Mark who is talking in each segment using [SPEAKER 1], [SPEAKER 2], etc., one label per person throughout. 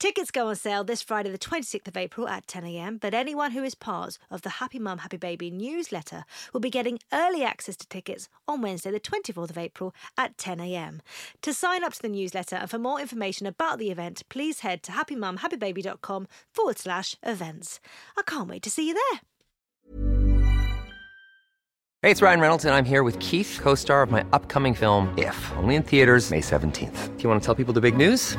[SPEAKER 1] Tickets go on sale this Friday, the 26th of April at 10am, but anyone who is part of the Happy Mum, Happy Baby newsletter will be getting early access to tickets on Wednesday, the 24th of April at 10am. To sign up to the newsletter and for more information about the event, please head to happymumhappybaby.com forward slash events. I can't wait to see you there.
[SPEAKER 2] Hey, it's Ryan Reynolds, and I'm here with Keith, co star of my upcoming film, If, only in theaters, May 17th. Do you want to tell people the big news?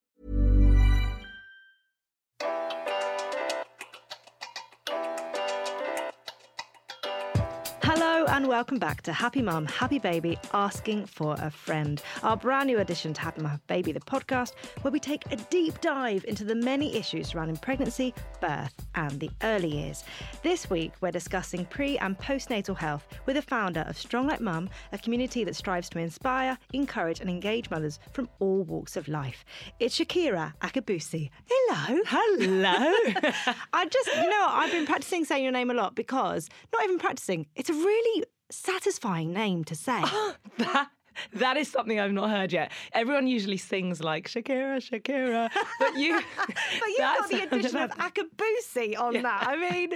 [SPEAKER 1] And welcome back to Happy Mum, Happy Baby, Asking for a Friend, our brand new addition to Happy Mum, Happy Baby, the podcast, where we take a deep dive into the many issues surrounding pregnancy, birth, and the early years. This week, we're discussing pre and postnatal health with the founder of Strong Like Mum, a community that strives to inspire, encourage, and engage mothers from all walks of life. It's Shakira Akabusi. Hello.
[SPEAKER 3] Hello.
[SPEAKER 1] I just, you know, I've been practicing saying your name a lot because, not even practicing, it's a really satisfying name to say.
[SPEAKER 3] that that is something I've not heard yet. Everyone usually sings like Shakira, Shakira, but you.
[SPEAKER 1] but you've got the addition of Akabusi on that. I mean,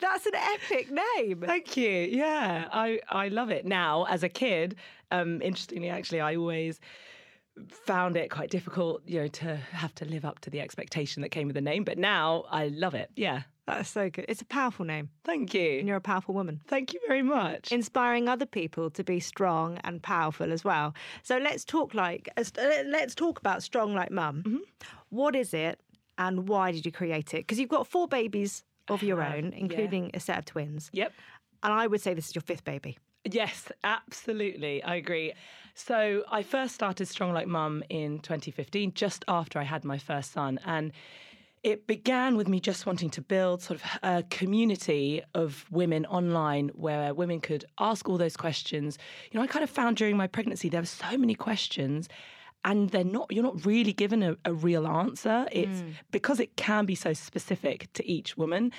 [SPEAKER 1] that's an epic name.
[SPEAKER 3] Thank you. Yeah, I I love it. Now, as a kid, um, interestingly, actually, I always found it quite difficult, you know, to have to live up to the expectation that came with the name. But now I love it. Yeah.
[SPEAKER 1] That's so good. It's a powerful name.
[SPEAKER 3] Thank you.
[SPEAKER 1] And
[SPEAKER 3] you.
[SPEAKER 1] you're a powerful woman.
[SPEAKER 3] Thank you very much.
[SPEAKER 1] Inspiring other people to be strong and powerful as well. So let's talk like uh, let's talk about strong like mum. What is it, and why did you create it? Because you've got four babies of your own,
[SPEAKER 3] yeah.
[SPEAKER 1] including a set of twins.
[SPEAKER 3] Yep.
[SPEAKER 1] And I would say this is your fifth baby.
[SPEAKER 3] Yes, absolutely. I agree. So I first started Strong Like Mum in 2015, just after I had my first son. And it began with me just wanting to build sort of a community of women online where women could ask all those questions. You know, I kind of found during my pregnancy there were so many questions and they're not you're not really given a, a real answer. It's mm. because it can be so specific to each woman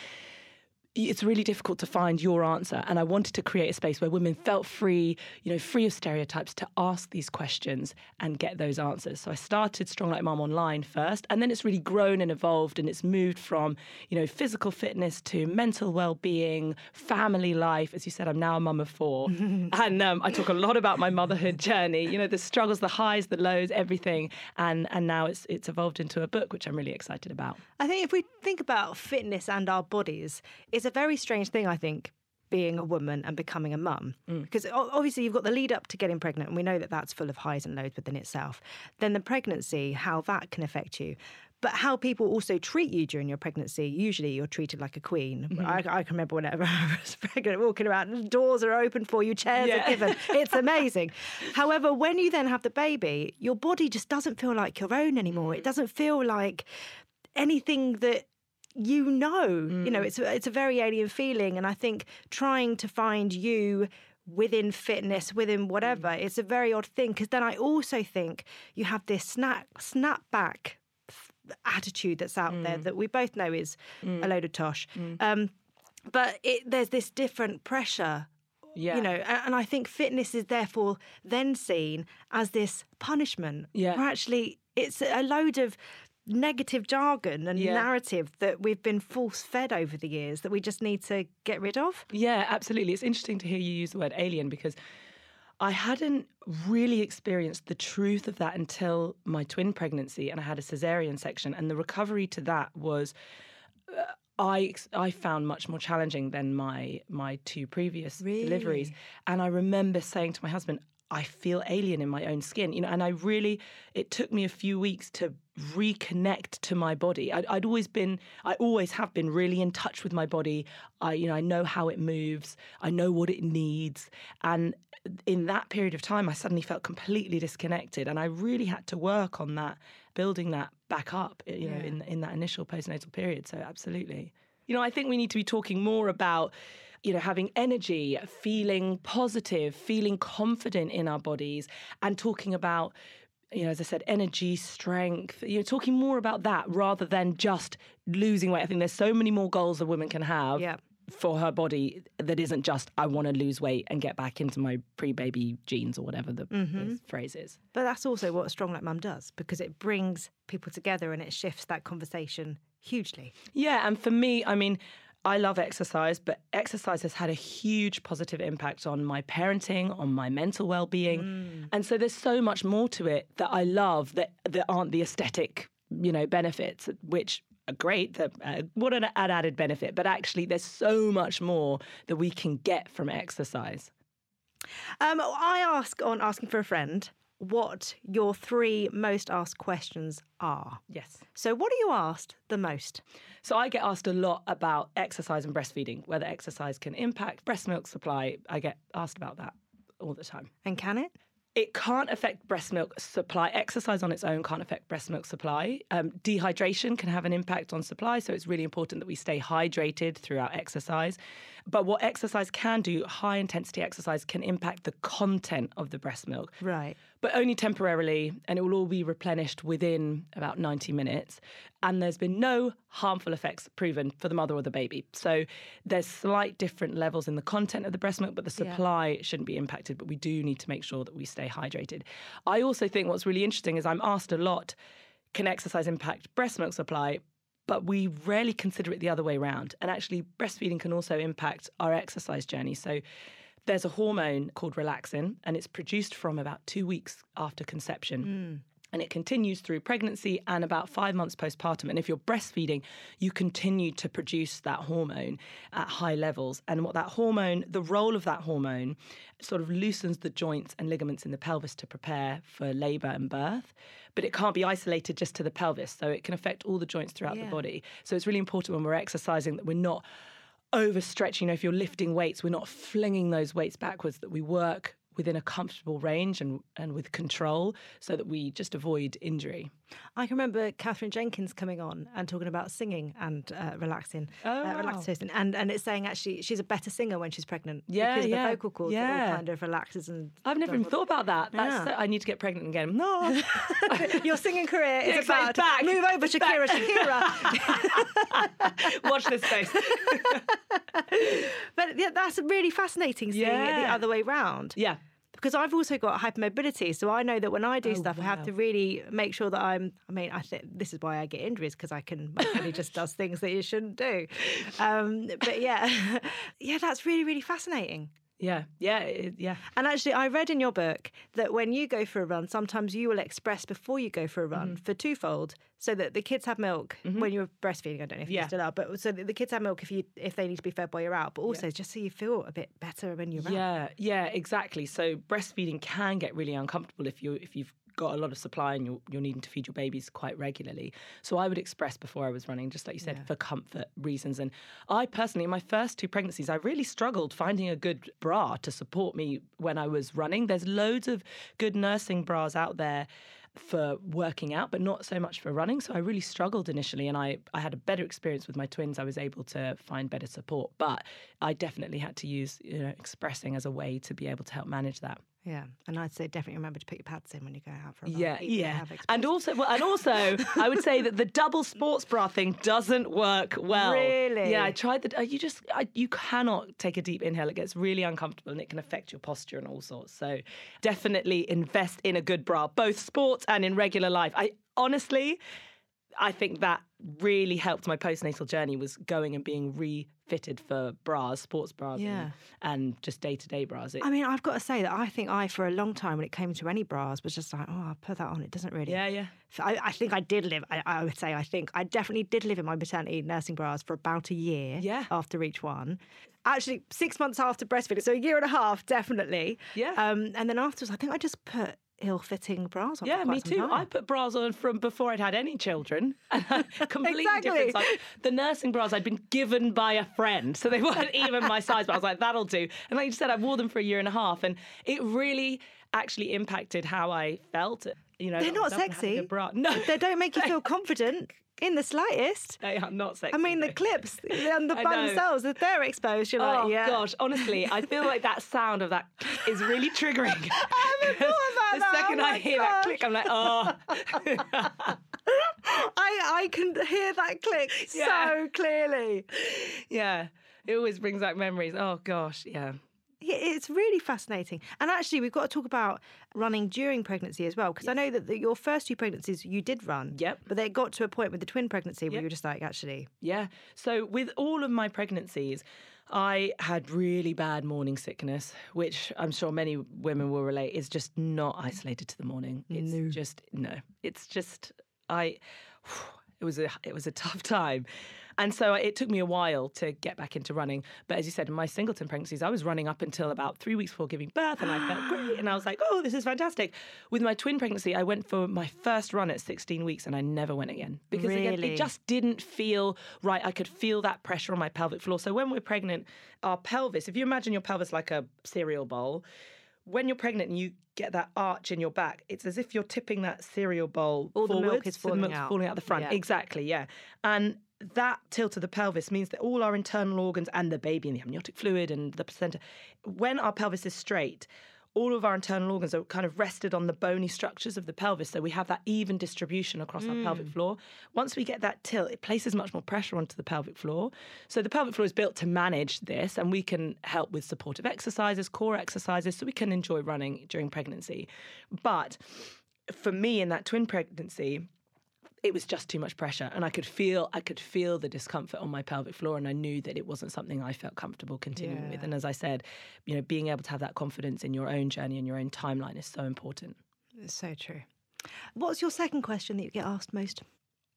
[SPEAKER 3] it's really difficult to find your answer. And I wanted to create a space where women felt free, you know, free of stereotypes to ask these questions and get those answers. So I started Strong Like Mum online first, and then it's really grown and evolved and it's moved from, you know, physical fitness to mental well-being, family life. As you said, I'm now a mum of four. and um, I talk a lot about my motherhood journey, you know, the struggles, the highs, the lows, everything. And and now it's it's evolved into a book, which I'm really excited about.
[SPEAKER 1] I think if we think about fitness and our bodies, it's a very strange thing, I think, being a woman and becoming a mum.
[SPEAKER 3] Mm.
[SPEAKER 1] because obviously you've got the lead up to getting pregnant and we know that that's full of highs and lows within itself. Then the pregnancy how that can affect you. But how people also treat you during your pregnancy usually you're treated like a queen.
[SPEAKER 3] Mm-hmm.
[SPEAKER 1] I, I can remember whenever i was pregnant walking around doors are open for you chairs
[SPEAKER 3] Yeah.
[SPEAKER 1] are given. It's amazing. However when you then have the baby your body just doesn't feel like your own anymore. It doesn't feel like anything that you know you know mm. it's a, it's a very alien feeling and i think trying to find you within fitness within whatever mm. it's a very odd thing because then i also think you have this snap snap back attitude that's out there mm. that we both know is a load of tosh. Um, but it, there's this different pressure
[SPEAKER 3] Yeah.
[SPEAKER 1] you know and i think fitness is therefore then seen as this punishment.
[SPEAKER 3] Yeah.
[SPEAKER 1] where actually it's a load of negative jargon and
[SPEAKER 3] Yeah.
[SPEAKER 1] narrative that we've been force fed over the years that we just need to get rid of
[SPEAKER 3] Yeah, absolutely. It's interesting to hear you use the word alien because I hadn't really experienced the truth of that until my twin pregnancy and I had a cesarean section and the recovery to that was. Uh, I, I found much more challenging than my my two previous deliveries and I remember saying to my husband I feel alien in my own skin, you know, and I really, it took me a few weeks to reconnect to my body. I'd, I'd always been, I always have been really in touch with my body. I, you know, I know how it moves, I know what it needs. And in that period of time, I suddenly felt completely disconnected. And I really had to work on that, building that back up, eh, you know, in, in that initial postnatal period. So, absolutely. You know, I think we need to be talking more about you know, having energy, feeling positive, feeling confident in our bodies, and talking about, you know, as I said, energy, strength, you know, talking more about that rather than just losing weight. I think there's so many more goals a woman can have.
[SPEAKER 1] Yeah.
[SPEAKER 3] For her body, that isn't just I want to lose weight and get back into my pre-baby jeans or whatever the, mm-hmm. the phrase is.
[SPEAKER 1] but that's also what strong like mum does because it brings people together and it shifts that conversation hugely
[SPEAKER 3] Yeah, and for me, I mean, I love exercise, but exercise has had a huge positive impact on my parenting, on my mental well-being. And so there's so much more to it that I love that that aren't the aesthetic, you know, benefits which are great, that uh, what an an added benefit, but actually there's so much more that we can get from exercise.
[SPEAKER 1] um, i ask on asking for a friend what your three most asked questions are
[SPEAKER 3] Yes.
[SPEAKER 1] so what are you asked the most
[SPEAKER 3] So I get asked a lot about exercise and breastfeeding, whether exercise can impact breast milk supply. I get asked about that all the time.
[SPEAKER 1] and can it
[SPEAKER 3] It can't affect breast milk supply. Exercise on its own can't affect breast milk supply. Um, dehydration can have an impact on supply, so it's really important that we stay hydrated throughout exercise. But what exercise can do, high intensity exercise, can impact the content of the breast milk
[SPEAKER 1] right
[SPEAKER 3] but only temporarily, and it will all be replenished within about 90 minutes. And there's been no harmful effects proven for the mother or the baby. So there's slight different levels in the content of the breast milk, but the supply shouldn't be impacted. But we do need to make sure that we stay hydrated. I also think what's really interesting is I'm asked a lot can exercise impact breast milk supply? But we rarely consider it the other way around. And actually, breastfeeding can also impact our exercise journey. So there's a hormone called relaxin, and it's produced from about two weeks after conception. Mm. And it continues through pregnancy and about five months postpartum. And if you're breastfeeding, you continue to produce that hormone at high levels. And what that hormone, the role of that hormone, sort of loosens the joints and ligaments in the pelvis to prepare for labor and birth. But it can't be isolated just to the pelvis. So it can affect all the joints throughout the body. So it's really important when we're exercising that we're not overstretching. You know, if you're lifting weights, we're not flinging those weights backwards, that we work within a comfortable range and, and with control so that we just avoid injury.
[SPEAKER 1] I can remember Katherine Jenkins coming on and talking about singing and uh, relaxin,
[SPEAKER 3] Oh,
[SPEAKER 1] uh,
[SPEAKER 3] wow.
[SPEAKER 1] and and it's saying actually she's a better singer when she's pregnant
[SPEAKER 3] Yeah,
[SPEAKER 1] because
[SPEAKER 3] yeah,
[SPEAKER 1] the vocal cords
[SPEAKER 3] yeah.
[SPEAKER 1] all kind of relaxes and.
[SPEAKER 3] I've never even thought about that. That's
[SPEAKER 1] Yeah.
[SPEAKER 3] so- I need to get pregnant again. No.
[SPEAKER 1] Your singing career is
[SPEAKER 3] Yeah,
[SPEAKER 1] about
[SPEAKER 3] Back.
[SPEAKER 1] move over, Shakira, Shakira.
[SPEAKER 3] Watch this space.
[SPEAKER 1] but yeah, that's really fascinating seeing it the other way round.
[SPEAKER 3] yeah.
[SPEAKER 1] Because I've also got hypermobility, so I know that when I do
[SPEAKER 3] Oh,
[SPEAKER 1] stuff, I have to really make sure that I'm. I mean, I think this is why I get injuries because I can my body just does things that you shouldn't do. Um, but yeah, yeah, that's really really fascinating.
[SPEAKER 3] Yeah, yeah, yeah.
[SPEAKER 1] And actually, I read in your book that when you go for a run, sometimes you will express before you go for a
[SPEAKER 3] Mm-hmm.
[SPEAKER 1] run for twofold, so that the kids have milk when you're breastfeeding. I don't know if
[SPEAKER 3] Yeah.
[SPEAKER 1] you still are, but so the kids have milk if you if they need to be fed while you're out, but also just so you feel a bit better when you're out.
[SPEAKER 3] Yeah, yeah, exactly. So breastfeeding can get really uncomfortable if you if you've got a lot of supply and you're, you're needing to feed your babies quite regularly. So I would express before I was running, just like you said, for comfort reasons. And I personally, in my first two pregnancies, I really struggled finding a good bra to support me when I was running. There's loads of good nursing bras out there for working out, but not so much for running. So I really struggled initially, and I, I had a better experience with my twins. I was able to find better support, but I definitely had to use you know expressing as a way to be able to help manage that.
[SPEAKER 1] Yeah, and I'd say definitely remember to put your pads in when you go out for a run.
[SPEAKER 3] Yeah,
[SPEAKER 1] even
[SPEAKER 3] yeah. And also, well, and also, I would say that the double sports bra thing doesn't work well.
[SPEAKER 1] Really?
[SPEAKER 3] Yeah, I tried that. uh, You just, I, you cannot take a deep inhale. It gets really uncomfortable and it can affect your posture and all sorts. So, definitely invest in a good bra, both sports and in regular life. I honestly, I think that really helped my postnatal journey was going and being refitted for bras, sports bras,
[SPEAKER 1] Yeah.
[SPEAKER 3] and, and just day to day bras. It-
[SPEAKER 1] I mean, I've got to say that I think I, for a long time, when it came to any bras, was just like, oh, I'll put that on. It doesn't really.
[SPEAKER 3] yeah, yeah.
[SPEAKER 1] So I, I think I did live. I, I would say I think I definitely did live in my maternity nursing bras for about a year.
[SPEAKER 3] Yeah.
[SPEAKER 1] After each one, actually six months after breastfeeding, so a year and a half definitely.
[SPEAKER 3] Yeah.
[SPEAKER 1] Um, and then afterwards, I think I just put ill-fitting bras on.
[SPEAKER 3] Yeah, me too.
[SPEAKER 1] time.
[SPEAKER 3] I put bras on from before I'd had any children. Completely
[SPEAKER 1] Exactly.
[SPEAKER 3] different. Like the nursing bras I'd been given by a friend, so they weren't even my size. But I was like, that'll do. And like you said, I wore them for a year and a half, and it really actually impacted how I felt. You know,
[SPEAKER 1] They're not
[SPEAKER 3] myself and having a
[SPEAKER 1] sexy.
[SPEAKER 3] No,
[SPEAKER 1] They don't make you feel confident in the slightest.
[SPEAKER 3] they are not sexy.
[SPEAKER 1] I mean, the clips and the by themselves, if they're exposed, you're
[SPEAKER 3] Oh
[SPEAKER 1] like, yeah.
[SPEAKER 3] gosh, honestly, I feel like that sound of that is really triggering.
[SPEAKER 1] I haven't thought about that.
[SPEAKER 3] the second
[SPEAKER 1] Oh
[SPEAKER 3] I hear that click, I'm like, oh.
[SPEAKER 1] I, I can hear that click
[SPEAKER 3] Yeah.
[SPEAKER 1] so clearly.
[SPEAKER 3] yeah, it always brings back memories. Oh gosh, yeah.
[SPEAKER 1] It's really fascinating. And actually, we've got to talk about running during pregnancy as well, because I know that the, your first two pregnancies you did run.
[SPEAKER 3] Yep.
[SPEAKER 1] But they got to a point with the twin pregnancy where
[SPEAKER 3] Yep.
[SPEAKER 1] you were just like, actually,
[SPEAKER 3] Yeah. So with all of my pregnancies, I had really bad morning sickness, which I'm sure many women will relate is just not isolated to the morning. It's just no. It's just I it was a it was a tough time. And so it took me a while to get back into running. But as you said, in my singleton pregnancies, I was running up until about three weeks before giving birth, and I felt great. And I was like, oh, this is fantastic. With my twin pregnancy, I went for my first run at 16 weeks, and I never went again because again, it just didn't feel right. I could feel that pressure on my pelvic floor. So when we're pregnant, our pelvis, if you imagine your pelvis like a cereal bowl, when you're pregnant and you get that arch in your back, it's as if you're tipping that cereal bowl
[SPEAKER 1] All the milk is
[SPEAKER 3] so the
[SPEAKER 1] falling
[SPEAKER 3] milk's
[SPEAKER 1] out.
[SPEAKER 3] falling out the front.
[SPEAKER 1] Yeah.
[SPEAKER 3] Exactly, yeah. And that tilt of the pelvis means that all our internal organs and the baby and the amniotic fluid and the placenta, when our pelvis is straight, all of our internal organs are kind of rested on the bony structures of the pelvis. So we have that even distribution across our pelvic mm. floor. Once we get that tilt, it places much more pressure onto the pelvic floor. So the pelvic floor is built to manage this, and we can help with supportive exercises, core exercises, so we can enjoy running during pregnancy. But for me in that twin pregnancy, it was just too much pressure and i could feel i could feel the discomfort on my pelvic floor and i knew that it wasn't something i felt comfortable continuing with and as i said you know being able to have that confidence in your own journey and your own timeline is so important
[SPEAKER 1] it's so true. What's your second question that you get asked most?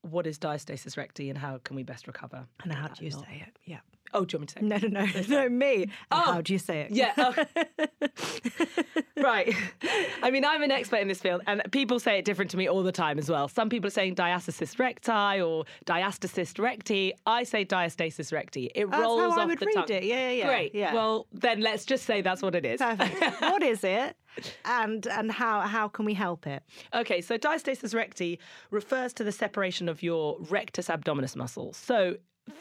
[SPEAKER 3] What is diastasis recti and how can we best recover
[SPEAKER 1] And how do you say it? Yeah.
[SPEAKER 3] oh do you want me to say it?
[SPEAKER 1] No, no, no, no, me. And
[SPEAKER 3] Oh.
[SPEAKER 1] How do you say it?
[SPEAKER 3] Yeah. oh. right. I mean, I'm an expert in this field, and people say it different to me all the time as well. Some people are saying diastasis recti or diastasis recti. I say diastasis recti. It
[SPEAKER 1] That's
[SPEAKER 3] rolls off
[SPEAKER 1] I would
[SPEAKER 3] the
[SPEAKER 1] read
[SPEAKER 3] tongue.
[SPEAKER 1] it. Yeah, yeah, yeah.
[SPEAKER 3] Great.
[SPEAKER 1] Yeah.
[SPEAKER 3] Well, then let's just say that's what it is.
[SPEAKER 1] Perfect. what is it? And and how how can we help it?
[SPEAKER 3] Okay, so diastasis recti refers to the separation of your rectus abdominis muscle. So,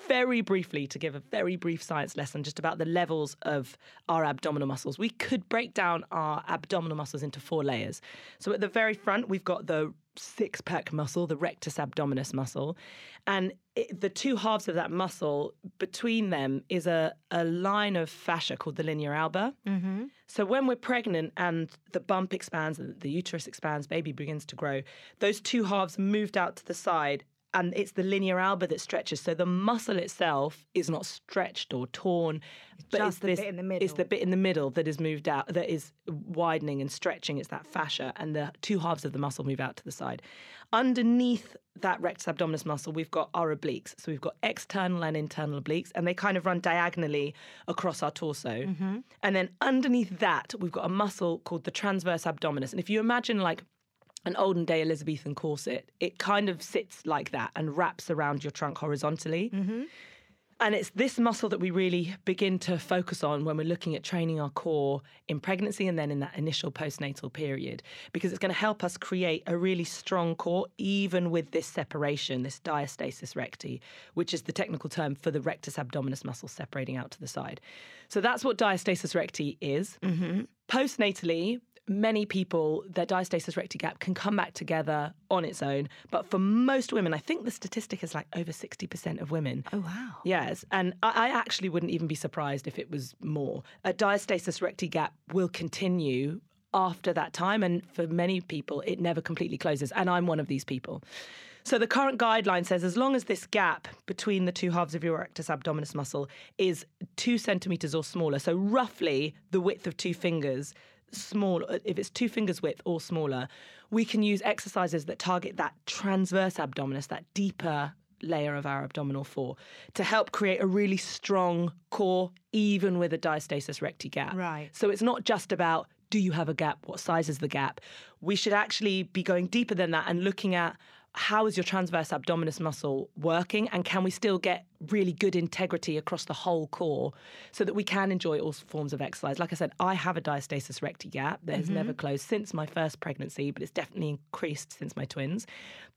[SPEAKER 3] very briefly, to give a very brief science lesson just about the levels of our abdominal muscles, we could break down our abdominal muscles into four layers. So, at the very front, we've got the six pack muscle, the rectus abdominis muscle. And it, the two halves of that muscle, between them is a, a line of fascia called the linea alba. Mm-hmm. So when we're pregnant and the bump expands, and the uterus expands, baby begins to grow, those two halves moved out to the side and it's the linea alba that stretches. So the muscle itself is not stretched or torn, but
[SPEAKER 1] just
[SPEAKER 3] it's
[SPEAKER 1] the
[SPEAKER 3] this,
[SPEAKER 1] bit in the
[SPEAKER 3] It's the
[SPEAKER 1] middle.
[SPEAKER 3] bit in the middle that is moved out, that is widening and stretching. It's that fascia, and the two halves of the muscle move out to the side. Underneath that rectus abdominis muscle, we've got our obliques. So we've got external and internal obliques, and they kind of run diagonally across our torso.
[SPEAKER 1] Mm-hmm.
[SPEAKER 3] And then underneath that, we've got a muscle called the transverse abdominis. And if you imagine like an olden day Elizabethan corset, it kind of sits like that and wraps around your trunk horizontally. Mm-hmm. And it's this muscle that we really begin to focus on when we're looking at training our core in pregnancy and then in that initial postnatal period, because it's going to help us create a really strong core, even with this separation, this diastasis recti, which is the technical term for the rectus abdominis muscle separating out to the side. So that's what diastasis recti is. Mm-hmm. Postnatally, many people, their diastasis recti gap can come back together on its own. But for most women, I think the statistic is like over 60% of women.
[SPEAKER 1] Oh, wow.
[SPEAKER 3] Yes, and I I actually wouldn't even be surprised if it was more. A diastasis recti gap will continue after that time, and for many people, it never completely closes. And I'm one of these people. So the current guideline says as long as this gap between the two halves of your rectus abdominis muscle is two centimeters or smaller, so roughly the width of two fingers, small uh, if it's two fingers width or smaller, we can use exercises that target that transverse abdominis, that deeper layer of our abdominal floor, to help create a really strong core, even with a diastasis recti gap.
[SPEAKER 1] Right.
[SPEAKER 3] So it's not just about do you have a gap? What size is the gap? We should actually be going deeper than that and looking at how is your transverse abdominis muscle working and can we still get really good integrity across the whole core so that we can enjoy all forms of exercise. Like I said, I have a diastasis recti gap that has never mm-hmm. closed since my first pregnancy, but it's definitely increased since my twins.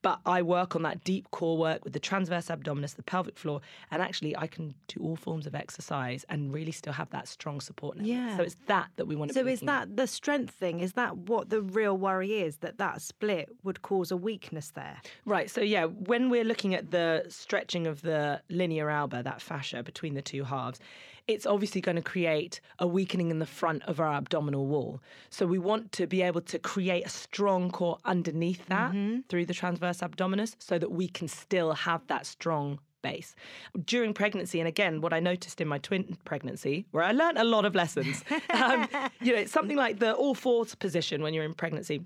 [SPEAKER 3] But I work on that deep core work with the transverse abdominis, the pelvic floor, and actually I can do all forms of exercise and really still have that strong support network.
[SPEAKER 1] Yeah.
[SPEAKER 3] So it's that that we want to
[SPEAKER 1] So is
[SPEAKER 3] looking at.
[SPEAKER 1] that the strength thing? Is that what the real worry is? That that split would cause a weakness there?
[SPEAKER 3] Right. So yeah, when we're looking at the stretching of the linea alba, that fascia between the two halves, it's obviously going to create a weakening in the front of our abdominal wall. So we want to be able to create a strong core underneath that through the transverse abdominis so that we can still have that strong base. During pregnancy, and again, what I noticed in my twin pregnancy, where I learned a lot of lessons, um, you know, something like the all fours position when you're in pregnancy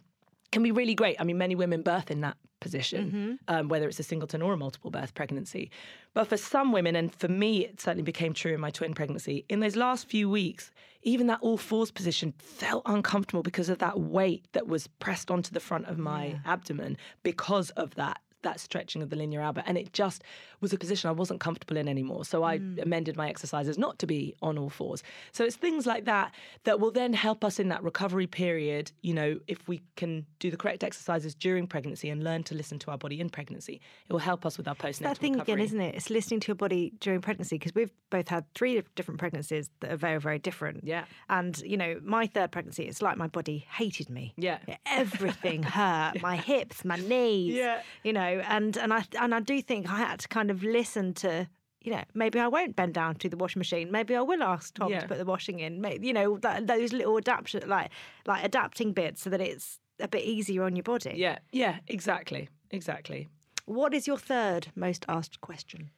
[SPEAKER 3] can be really great. I mean, many women birth in that position, um, whether it's a singleton or a multiple birth pregnancy. But for some women, and for me, it certainly became true in my twin pregnancy, in those last few weeks, even that all fours position felt uncomfortable because of that weight that was pressed onto the front of my abdomen because of that that stretching of the linea alba and it just was a position I wasn't comfortable in anymore so I mm. amended my exercises not to be on all fours so it's things like that that will then help us in that recovery period you know if we can do the correct exercises during pregnancy and learn to listen to our body in pregnancy it will help us with our postnatal
[SPEAKER 1] that thing
[SPEAKER 3] recovery
[SPEAKER 1] again, isn't it? It's listening to your body during pregnancy because we've both had three different pregnancies that are very, very different.
[SPEAKER 3] Yeah.
[SPEAKER 1] And you know, my third pregnancy, it's like my body hated me.
[SPEAKER 3] Yeah.
[SPEAKER 1] Everything hurt. My hips, my knees.
[SPEAKER 3] Yeah.
[SPEAKER 1] You know, and and I and I do think I had to kind of listen to. You know, maybe I won't bend down to the washing machine. Maybe I will ask Tom
[SPEAKER 3] Yeah.
[SPEAKER 1] to put the washing in. Maybe, you know, that, those little adaptation, like like adapting bits, so that it's a bit easier on your body.
[SPEAKER 3] yeah yeah exactly exactly
[SPEAKER 1] What is your third most asked question?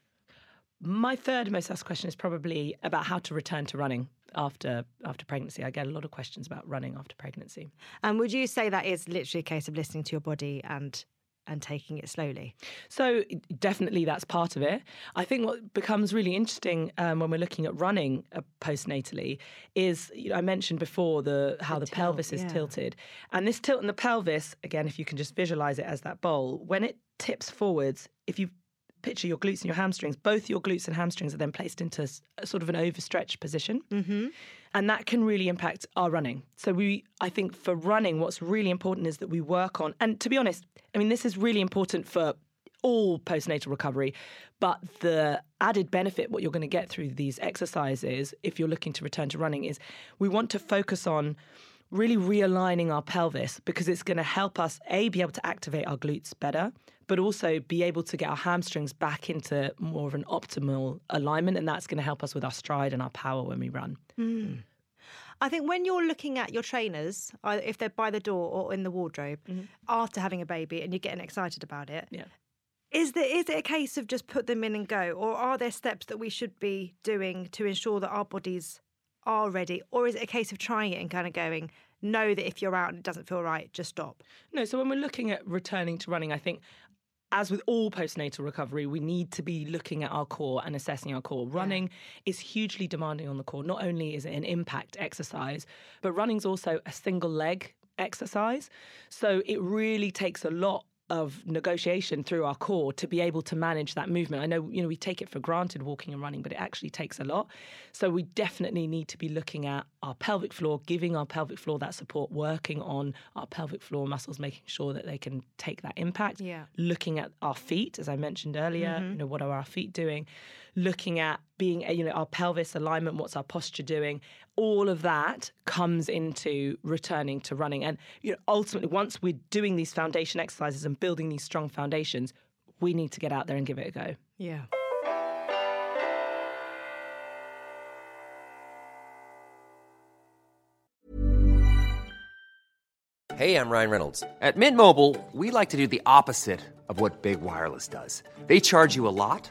[SPEAKER 3] My third most asked question is probably about how to return to running after after pregnancy. I get a lot of questions about running after pregnancy.
[SPEAKER 1] And would you say that is literally a case of listening to your body and and taking it slowly?
[SPEAKER 3] So definitely that's part of it. I think what becomes really interesting um, when we're looking at running uh, postnatally is you know, I mentioned before the how the,
[SPEAKER 1] tilt,
[SPEAKER 3] pelvis is
[SPEAKER 1] yeah.
[SPEAKER 3] tilted, and this tilt in the pelvis again, if you can just visualize it as that bowl, when it tips forwards, if you picture your glutes and your hamstrings, both your glutes and hamstrings are then placed into sort of an overstretched position. Mm-hmm. And that can really impact our running. So we, I think for running, what's really important is that we work on, and to be honest, I mean, this is really important for all postnatal recovery, but the added benefit, what you're going to get through these exercises, if you're looking to return to running, is we want to focus on really realigning our pelvis because it's going to help us a be able to activate our glutes better but also be able to get our hamstrings back into more of an optimal alignment and that's going to help us with our stride and our power when we run. Mm.
[SPEAKER 1] I think when you're looking at your trainers, uh, if they're by the door or in the wardrobe, mm-hmm. after having a baby and you're getting excited about it,
[SPEAKER 3] yeah.
[SPEAKER 1] Is there is it a case of just put them in and go, or are there steps that we should be doing to ensure that our bodies are ready, or is it a case of trying it and kind of going, know that if you're out and it doesn't feel right, just stop?
[SPEAKER 3] No, so when we're looking at returning to running, I think as with all postnatal recovery, we need to be looking at our core and assessing our core. Running yeah. is hugely demanding on the core. Not only is it an impact exercise, but running's also a single leg exercise. So it really takes a lot of negotiation through our core to be able to manage that movement. I know, you know, we take it for granted walking and running, but it actually takes a lot. So we definitely need to be looking at our pelvic floor, giving our pelvic floor that support, working on our pelvic floor muscles, making sure that they can take that impact.
[SPEAKER 1] Yeah.
[SPEAKER 3] Looking at our feet, as I mentioned earlier, mm-hmm. you know, what are our feet doing? Looking at being, you know, our pelvis alignment, what's our posture doing, all of that comes into returning to running. And you know, ultimately, once we're doing these foundation exercises and building these strong foundations, we need to get out there and give it a go.
[SPEAKER 1] Yeah.
[SPEAKER 2] Hey, I'm Ryan Reynolds. At Mint Mobile, we like to do the opposite of what Big Wireless does. They charge you a lot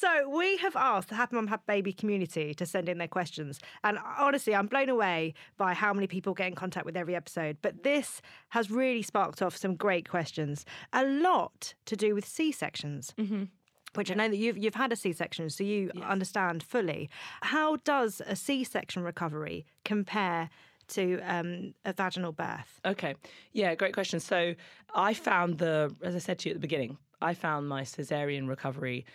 [SPEAKER 1] So we have asked the Happy Mum Happy Baby community to send in their questions, and honestly, I'm blown away by how many people get in contact with every episode. But this has really sparked off some great questions. A lot to do with C sections. Mm-hmm which I know that you've you've had a C-section, so you yes. understand fully. How does a C-section recovery compare to um, a vaginal birth?
[SPEAKER 3] Okay, yeah, great question. So I found the, as I said to you at the beginning, I found my cesarean recovery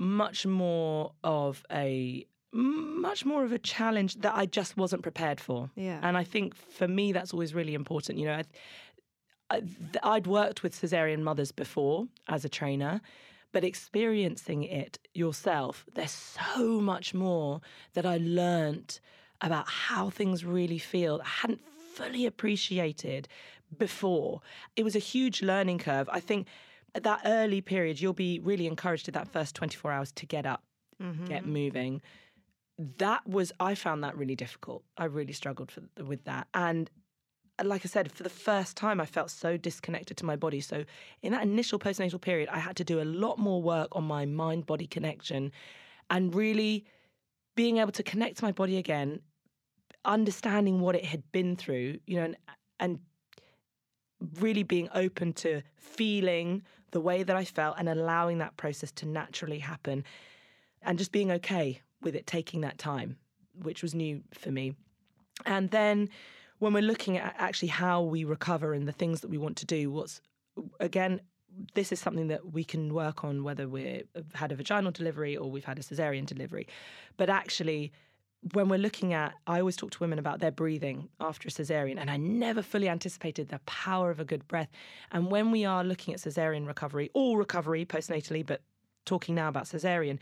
[SPEAKER 3] much more of a much more of a challenge that I just wasn't prepared for.
[SPEAKER 1] Yeah.
[SPEAKER 3] And I think for me that's always really important. You know, I, I, would worked with cesarean mothers before as a trainer, but experiencing it yourself, there's so much more that I learned about how things really feel. I hadn't fully appreciated before. It was a huge learning curve. I think at that early period, you'll be really encouraged in that first 24 hours to get up, mm-hmm. get moving. That was, I found that really difficult. I really struggled for, with that. And uh, like I said, for the first time, I felt so disconnected to my body. So, in that initial postnatal period, I had to do a lot more work on my mind body connection and really being able to connect to my body again, understanding what it had been through, you know, and, and really being open to feeling the way that I felt and allowing that process to naturally happen and just being okay with it taking that time, which was new for me. And then when we're looking at actually how we recover and the things that we want to do, what's again, this is something that we can work on whether we've had a vaginal delivery or we've had a cesarean delivery. But actually, when we're looking at, I always talk to women about their breathing after a cesarean, and I never fully anticipated the power of a good breath. And when we are looking at cesarean recovery, all recovery postnatally, but talking now about cesarean,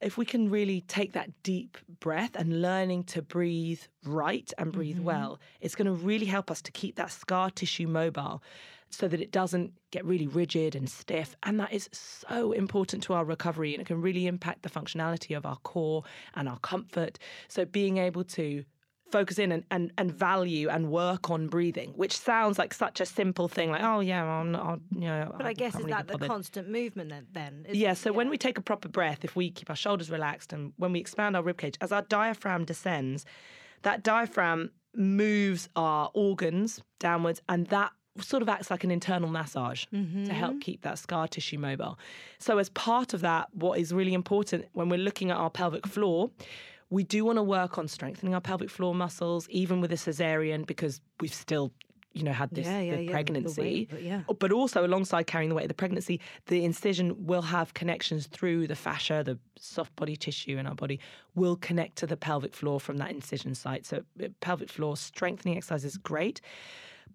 [SPEAKER 3] if we can really take that deep breath and learning to breathe right and breathe mm-hmm. well, it's going to really help us to keep that scar tissue mobile so that it doesn't get really rigid and stiff. And that is so important to our recovery and it can really impact the functionality of our core and our comfort. So being able to focus in and, and, and value and work on breathing, which sounds like such a simple thing, like, oh, yeah, I'm not, you know.
[SPEAKER 1] But I, I guess is that the constant movement then?
[SPEAKER 3] yeah, so yeah. when we take a proper breath, if we keep our shoulders relaxed and when we expand our ribcage, as our diaphragm descends, that diaphragm moves our organs downwards and that sort of acts like an internal massage to help keep that scar tissue mobile. So, as part of that, what is really important when we're looking at our pelvic floor, we do want to work on strengthening our pelvic floor muscles, even with a cesarean, because we've still you know had this
[SPEAKER 1] Yeah, yeah, yeah,
[SPEAKER 3] pregnancy
[SPEAKER 1] weight, but yeah.
[SPEAKER 3] but also alongside carrying the weight of the pregnancy the incision will have connections through the fascia the soft body tissue in our body will connect to the pelvic floor from that incision site so uh, pelvic floor strengthening exercise is great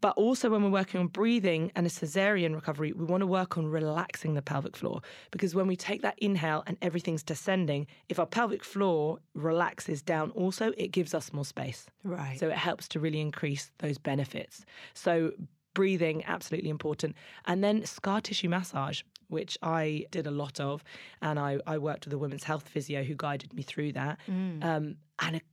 [SPEAKER 3] but also, when we're working on breathing and a cesarean recovery, we want to work on relaxing the pelvic floor because when we take that inhale and everything's descending, if our pelvic floor relaxes down also, it gives us more space.
[SPEAKER 1] Right.
[SPEAKER 3] So it helps to really increase those benefits. So breathing, absolutely important. And then scar tissue massage, which I did a lot of. And I, I worked with a women's health physio who guided me through that. Um, and it,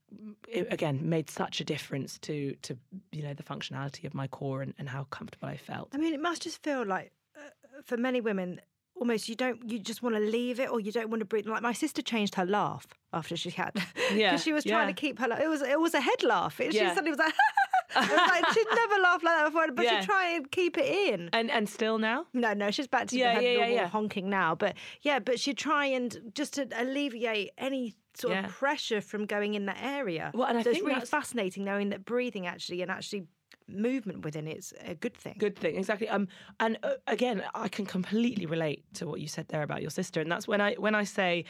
[SPEAKER 3] it, again, made such a difference to, to you know, the functionality of my core and, and how comfortable I felt.
[SPEAKER 1] I mean, it must just feel like uh, for many women, almost you don't, you just want to leave it or you don't want to breathe. Like my sister changed her laugh after she had,
[SPEAKER 3] Yeah,
[SPEAKER 1] because she was trying
[SPEAKER 3] yeah.
[SPEAKER 1] to keep her. Laugh. It was it was a head laugh. It, She
[SPEAKER 3] Yeah.
[SPEAKER 1] suddenly was like, like she'd never laughed like that before, but
[SPEAKER 3] Yeah.
[SPEAKER 1] she'd try and keep it in.
[SPEAKER 3] And, and still now?
[SPEAKER 1] No, no, she's back to
[SPEAKER 3] Yeah,
[SPEAKER 1] her
[SPEAKER 3] yeah, yeah,
[SPEAKER 1] normal honking now. But yeah, but she'd try and just to alleviate any sort of pressure from going in that area.
[SPEAKER 3] Well, and I
[SPEAKER 1] so
[SPEAKER 3] think
[SPEAKER 1] it's really
[SPEAKER 3] that's-
[SPEAKER 1] fascinating knowing that breathing actually and actually movement within it's a good thing.
[SPEAKER 3] good thing exactly um and uh, again i can completely relate to what you said there about your sister and that's when i when i say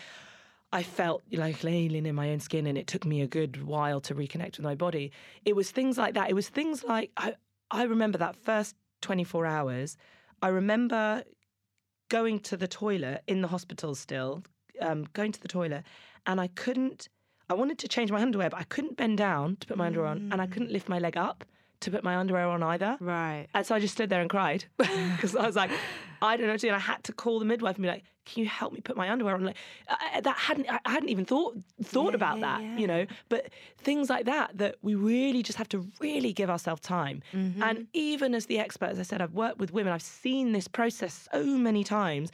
[SPEAKER 3] I felt like alien in my own skin, and it took me a good while to reconnect with my body. It was things like that. It was things like I, I remember that first 24 hours. I remember going to the toilet in the hospital still, um, going to the toilet, and I couldn't. I wanted to change my underwear, but I couldn't bend down to put my underwear on, and I couldn't lift my leg up to put my underwear on either.
[SPEAKER 1] Right.
[SPEAKER 3] And so I just stood there and cried because I was like, I don't know what to do. And I had to call the midwife and be like, "Can you help me put my underwear on?" Like I, that hadn't I hadn't even thought thought about that, you know. But things like that that we really just have to really give ourselves time. Mm-hmm. And even as the expert, as I said, I've worked with women. I've seen this process so many times.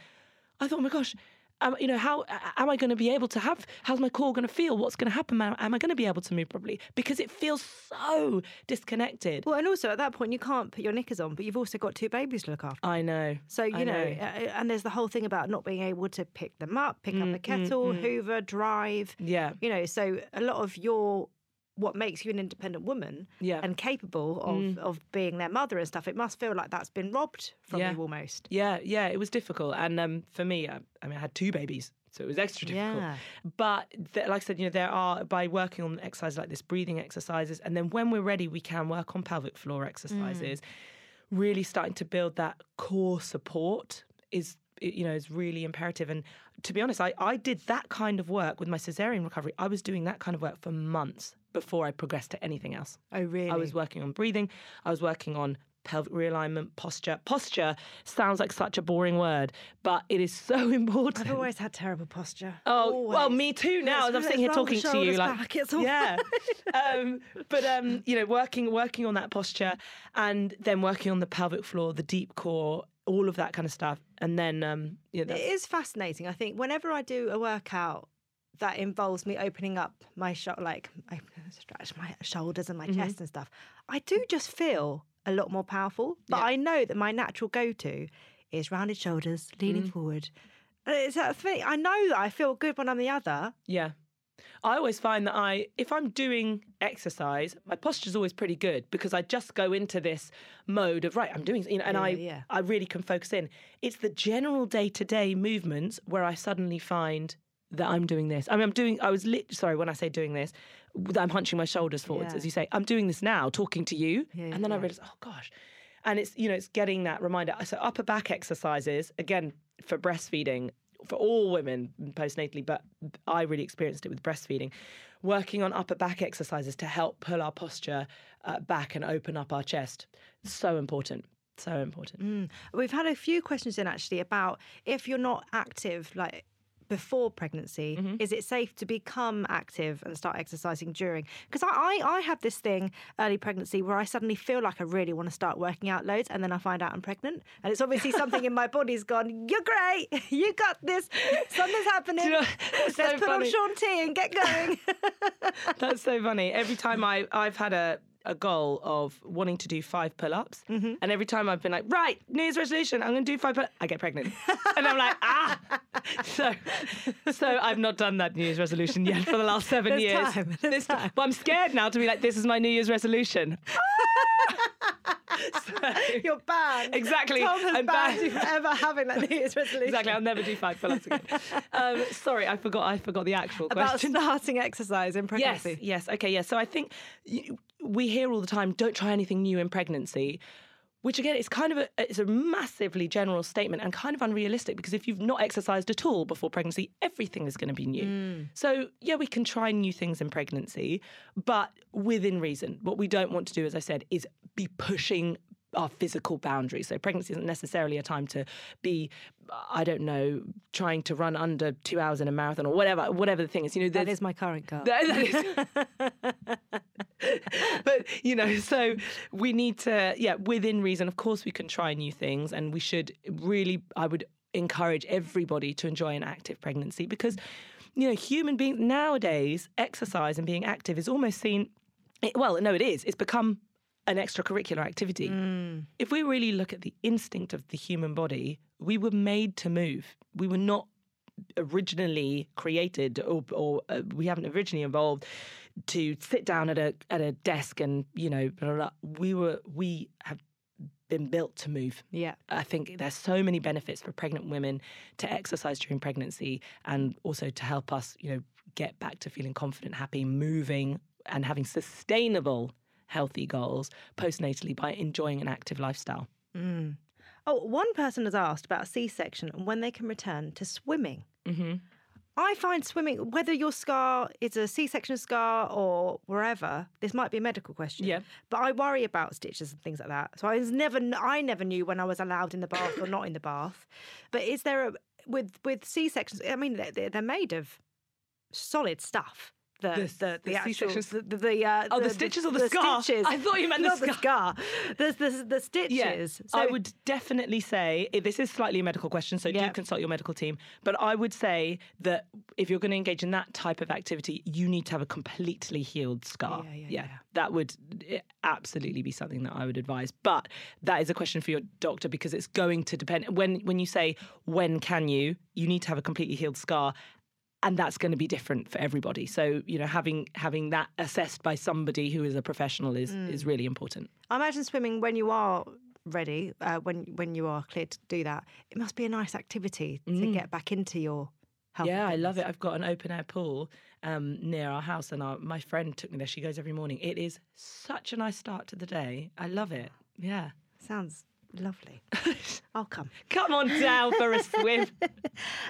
[SPEAKER 3] I thought, oh my gosh. Um, you know, how am I going to be able to have? How's my core going to feel? What's going to happen? Am, am I going to be able to move properly? Because it feels so disconnected.
[SPEAKER 1] Well, and also at that point you can't put your knickers on, but you've also got two babies to look after.
[SPEAKER 3] I know.
[SPEAKER 1] So you
[SPEAKER 3] I
[SPEAKER 1] know, uh, and there's the whole thing about not being able to pick them up, pick up the kettle, Hoover, drive.
[SPEAKER 3] Yeah.
[SPEAKER 1] You know, so a lot of your what makes you an independent woman
[SPEAKER 3] Yeah.
[SPEAKER 1] and capable of, of being their mother and stuff, it must feel like that's been robbed from
[SPEAKER 3] Yeah.
[SPEAKER 1] you almost.
[SPEAKER 3] Yeah, yeah, it was difficult, and um, for me, I, I mean, I had two babies, so it was extra difficult.
[SPEAKER 1] Yeah.
[SPEAKER 3] But th- like I said, you know, there are by working on exercises like this, breathing exercises, and then when we're ready, we can work on pelvic floor exercises. Really starting to build that core support is you know is really imperative. And to be honest, I, I did that kind of work with my cesarean recovery. I was doing that kind of work for months before I progressed to anything else.
[SPEAKER 1] Oh, really?
[SPEAKER 3] I was working on breathing. I was working on pelvic realignment, posture. Posture sounds like such a boring word, but it is so important.
[SPEAKER 1] I've always had terrible posture.
[SPEAKER 3] Oh well, me too. Now as I'm sitting here
[SPEAKER 1] let's roll the
[SPEAKER 3] talking to you, like
[SPEAKER 1] back, it's all
[SPEAKER 3] yeah. um, but um, you know, working working on that posture, and then working on the pelvic floor, the deep core, all of that kind of stuff, and then um, you know,
[SPEAKER 1] It is fascinating. I think whenever I do a workout that involves me opening up my shot, like stretch my shoulders and my
[SPEAKER 3] Mm-hmm.
[SPEAKER 1] chest and stuff, I do just feel a lot more powerful. But
[SPEAKER 3] Yeah.
[SPEAKER 1] I know that my natural go-to is rounded shoulders, leaning
[SPEAKER 3] Mm-hmm.
[SPEAKER 1] forward. And It's that thing. I know that I feel good when I'm the other.
[SPEAKER 3] Yeah. I always find that I, if I'm doing exercise, my posture's always pretty good because I just go into this mode of right, I'm doing, you know, and
[SPEAKER 1] Yeah,
[SPEAKER 3] I,
[SPEAKER 1] yeah.
[SPEAKER 3] I really can focus in. It's the general day to day movements where I suddenly find that I'm doing this. I mean, I'm doing. I was lit. Sorry, when I say doing this, that I'm hunching my shoulders forwards,
[SPEAKER 1] Yeah.
[SPEAKER 3] as you say. I'm doing this now, talking to you,
[SPEAKER 1] Yeah,
[SPEAKER 3] and then I realized, oh gosh. And it's you know it's getting that reminder. So upper back exercises again for breastfeeding for all women postnatally, but I really experienced it with breastfeeding. Working on upper back exercises to help pull our posture uh, back and open up our chest. So important. So important.
[SPEAKER 1] Mm. We've had a few questions in actually about if you're not active, like before pregnancy,
[SPEAKER 3] Mm-hmm.
[SPEAKER 1] is it safe to become active and start exercising during? Because I, I, I have this thing early pregnancy where I suddenly feel like I really want to start working out loads, and then I find out I'm pregnant, and it's obviously something in my body's gone. You're great, you got this. Something's happening.
[SPEAKER 3] you know,
[SPEAKER 1] Let's
[SPEAKER 3] so
[SPEAKER 1] put on
[SPEAKER 3] funny.
[SPEAKER 1] Shaun T and get going.
[SPEAKER 3] That's so funny. Every time I I've had a a goal of wanting to do five pull-ups,
[SPEAKER 1] Mm-hmm.
[SPEAKER 3] and every time I've been like, right, New Year's resolution, I'm going to do five pull ups, I get pregnant, and I'm like, ah. So, so I've not done that New Year's resolution yet for the last seven
[SPEAKER 1] There's
[SPEAKER 3] years.
[SPEAKER 1] time, there's
[SPEAKER 3] This-
[SPEAKER 1] time.
[SPEAKER 3] But I'm scared now to be like, this is my New Year's resolution. So-
[SPEAKER 1] You're banned.
[SPEAKER 3] Exactly.
[SPEAKER 1] Tom has
[SPEAKER 3] I'm
[SPEAKER 1] banned
[SPEAKER 3] banned.
[SPEAKER 1] you from ever having that New Year's resolution.
[SPEAKER 3] Exactly. I'll never do five pull-ups again. Um, sorry, I forgot. I forgot the actual question.
[SPEAKER 1] About starting exercise in pregnancy.
[SPEAKER 3] yes. Yes. Okay, yes. So I think we hear all the time, don't try anything new in pregnancy. Which again is kind of a it's a massively general statement and kind of unrealistic because if you've not exercised at all before pregnancy, everything is going to be new. Mm. So yeah, we can try new things in pregnancy, but within reason. What we don't want to do, as I said, is be pushing our physical boundaries. So pregnancy isn't necessarily a time to be, I don't know, trying to run under two hours in a marathon or whatever, whatever the thing is. You know,
[SPEAKER 1] that is my current goal.
[SPEAKER 3] that- that is- but you know, so we need to, yeah, within reason. Of course, we can try new things, and we should really. I would encourage everybody to enjoy an active pregnancy because, you know, human beings nowadays exercise and being active is almost seen. It, well, no, it is. It's become an extracurricular activity. If we really look at the instinct of the human body, we were made to move. We were not originally created or, or uh, we haven't originally evolved to sit down at a at a desk and you know blah, blah, blah. we were we have been built to move
[SPEAKER 1] Yeah.
[SPEAKER 3] I think there's so many benefits for pregnant women to exercise during pregnancy and also to help us, you know, get back to feeling confident, happy, moving and having sustainable healthy goals postnatally by enjoying an active lifestyle.
[SPEAKER 1] Oh, one person has asked about a C-section and when they can return to swimming.
[SPEAKER 3] Mm-hmm.
[SPEAKER 1] I find swimming, whether your scar is a C-section scar or wherever, this might be a medical question.
[SPEAKER 3] Yeah.
[SPEAKER 1] But I worry about stitches and things like that. So I was never, I never knew when I was allowed in the bath or not in the bath. But is there a with with C-sections? I mean, they're, they're made of solid stuff. The
[SPEAKER 3] The-
[SPEAKER 1] the the,
[SPEAKER 3] the
[SPEAKER 1] actual the, the, the, uh,
[SPEAKER 3] Oh, the stitches or the scar?
[SPEAKER 1] Stitches.
[SPEAKER 3] I thought you meant the
[SPEAKER 1] not the scar. There's the the stitches. So
[SPEAKER 3] I would definitely say eh, this is slightly a medical question, so
[SPEAKER 1] Yeah.
[SPEAKER 3] do consult your medical team. But I would say that if you're going to engage in that type of activity, you need to have a completely healed scar.
[SPEAKER 1] Yeah, yeah, yeah.
[SPEAKER 3] that would eh, absolutely be something that I would advise. But that is a question for your doctor because it's going to depend. When when you say when can you, you need to have a completely healed scar. And that's going to be different for everybody. So you know, having having that assessed by somebody who is a professional is
[SPEAKER 1] Mm.
[SPEAKER 3] is really important.
[SPEAKER 1] I imagine swimming when you are ready, uh, when when you are cleared to do that, it must be a nice activity to get back into your health.
[SPEAKER 3] Mm. Yeah, I love it. I've got an open air pool um, near our house, and our, my friend took me there. She goes every morning. It is such a nice start to the day. I love it. Yeah.
[SPEAKER 1] Sounds lovely. I'll come.
[SPEAKER 3] Come on down for a swim.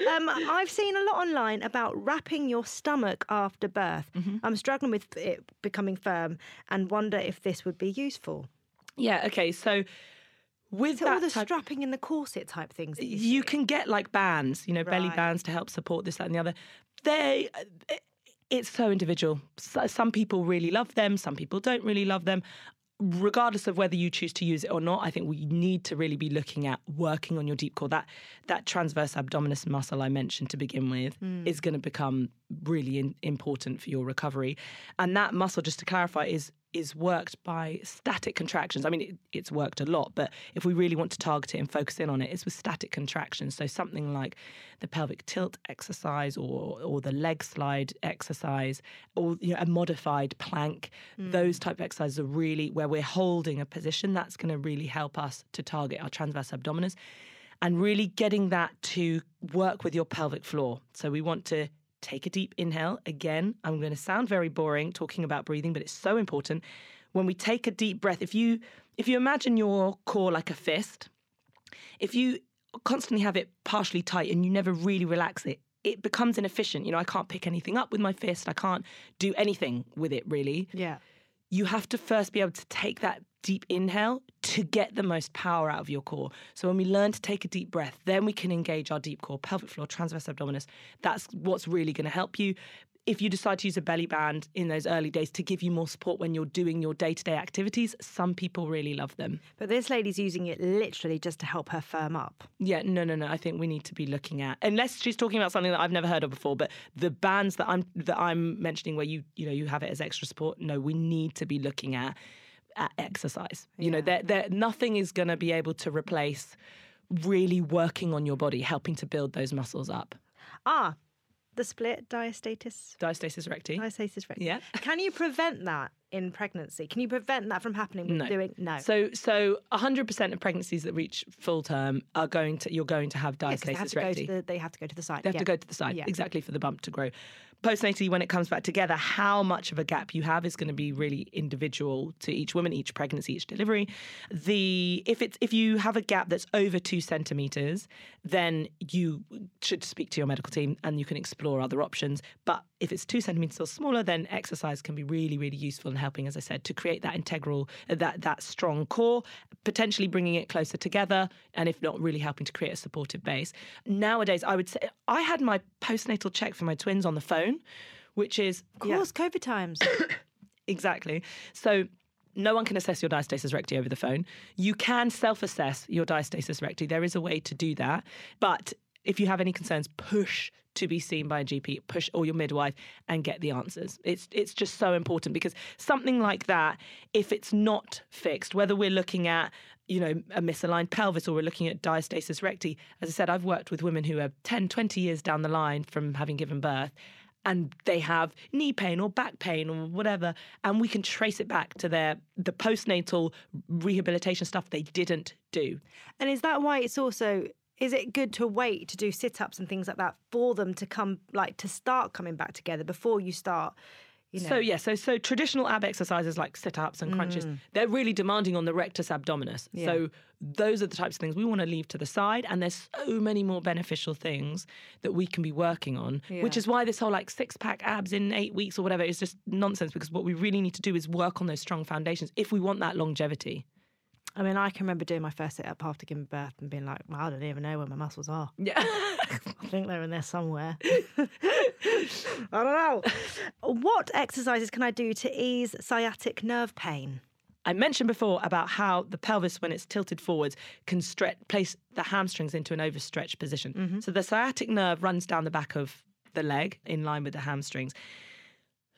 [SPEAKER 1] Um, I've seen a lot online about wrapping your stomach after birth.
[SPEAKER 3] Mm-hmm.
[SPEAKER 1] I'm struggling with it becoming firm and wonder if this would be useful.
[SPEAKER 3] yeah. Okay. So with
[SPEAKER 1] So all the
[SPEAKER 3] type-
[SPEAKER 1] strapping in the corset type things. You,
[SPEAKER 3] you can get like bands, you know, belly bands to help support this, that, and the other. They, it's so individual. So, some people really love them, some people don't really love them. Regardless of whether you choose to use it or not, I think we need to really be looking at working on your deep core. That that transverse abdominis muscle I mentioned to begin with hmm. is going to become really in, important for your recovery. And that muscle, just to clarify, is is worked by static contractions. I mean, it, it's worked a lot, but if we really want to target it and focus in on it, it's with static contractions. So something like the pelvic tilt exercise or or the leg slide exercise or you know, a modified plank. Hmm. Those type of exercises are really where we're holding a position. That's going to really help us to target our transverse abdominis and really getting that to work with your pelvic floor. So we want to take a deep inhale. Again, I'm going to sound very boring talking about breathing, but it's so important. When we take a deep breath, if you if you imagine your core like a fist, if you constantly have it partially tight and you never really relax it, it becomes inefficient. You know, I can't pick anything up with my fist. I can't do anything with it really
[SPEAKER 1] Yeah.
[SPEAKER 3] you have to first be able to take that deep inhale to get the most power out of your core. So when we learn to take a deep breath, then we can engage our deep core, pelvic floor, transverse abdominis. That's what's really going to help you. if you decide to use a belly band in those early days to give you more support when you're doing your day to day activities, some people really love them.
[SPEAKER 1] But this lady's using it literally just to help her firm up.
[SPEAKER 3] Yeah, no, no, no. I think we need to be looking at unless she's talking about something that I've never heard of before. But the bands that I'm that I'm mentioning, where you you know you have it as extra support, no, we need to be looking at at exercise. You know, that there nothing is going to be able to replace really working on your body, helping to build those muscles up.
[SPEAKER 1] Ah, the split diastasis.
[SPEAKER 3] Diastasis recti.
[SPEAKER 1] Diastasis recti.
[SPEAKER 3] Yeah.
[SPEAKER 1] Can you prevent that in pregnancy? Can you prevent that from happening with
[SPEAKER 3] No.
[SPEAKER 1] doing no?
[SPEAKER 3] So, so 100% of pregnancies that reach full term are going to you're going to have
[SPEAKER 1] Yeah, 'cause they have
[SPEAKER 3] diastasis
[SPEAKER 1] to go
[SPEAKER 3] recti.
[SPEAKER 1] to the they have to go to the side.
[SPEAKER 3] They have
[SPEAKER 1] yeah.
[SPEAKER 3] to go to the side
[SPEAKER 1] Yeah.
[SPEAKER 3] exactly for the bump to grow. Postnatally, when it comes back together, how much of a gap you have is going to be really individual to each woman, each pregnancy, each delivery. The if it's if you have a gap that's over two centimeters, then you should speak to your medical team and you can explore other options. But if it's two centimeters or smaller, then exercise can be really, really useful in helping, as I said, to create that integral, that that strong core, potentially bringing it closer together, and if not, really helping to create a supportive base. Nowadays, I would say I had my postnatal check for my twins on the phone, which is
[SPEAKER 1] Of course, COVID times.
[SPEAKER 3] Exactly. So no one can assess your diastasis recti over the phone. You can self-assess your diastasis recti. There is a way to do that. But if you have any concerns, push to be seen by a GP, push or your midwife and get the answers. It's it's just so important because something like that, if it's not fixed, whether we're looking at you know, a misaligned pelvis or we're looking at diastasis recti. As I said, I've worked with women who are 10, 20 years down the line from having given birth and they have knee pain or back pain or whatever and we can trace it back to their the postnatal rehabilitation stuff they didn't do
[SPEAKER 1] and is that why it's also is it good to wait to do sit-ups and things like that for them to come like to start coming back together before you start you know?
[SPEAKER 3] so yeah so so traditional ab exercises like sit-ups and crunches mm. they're really demanding on the rectus abdominis. So those are the types of things we want to leave to the side and there's so many more beneficial things that we can be working on which is why this whole like six pack abs in eight weeks or whatever is just nonsense because what we really need to do is work on those strong foundations if we want that longevity
[SPEAKER 1] I mean, I can remember doing my first sit up after giving birth and being like, well, I don't even know where my muscles are.
[SPEAKER 3] yeah
[SPEAKER 1] I think they're in there somewhere. I don't know. What exercises can I do to ease sciatic nerve pain?
[SPEAKER 3] I mentioned before about how the pelvis, when it's tilted forwards, can stretch, place the hamstrings into an overstretched position. Mm-hmm. So the sciatic nerve runs down the back of the leg in line with the hamstrings.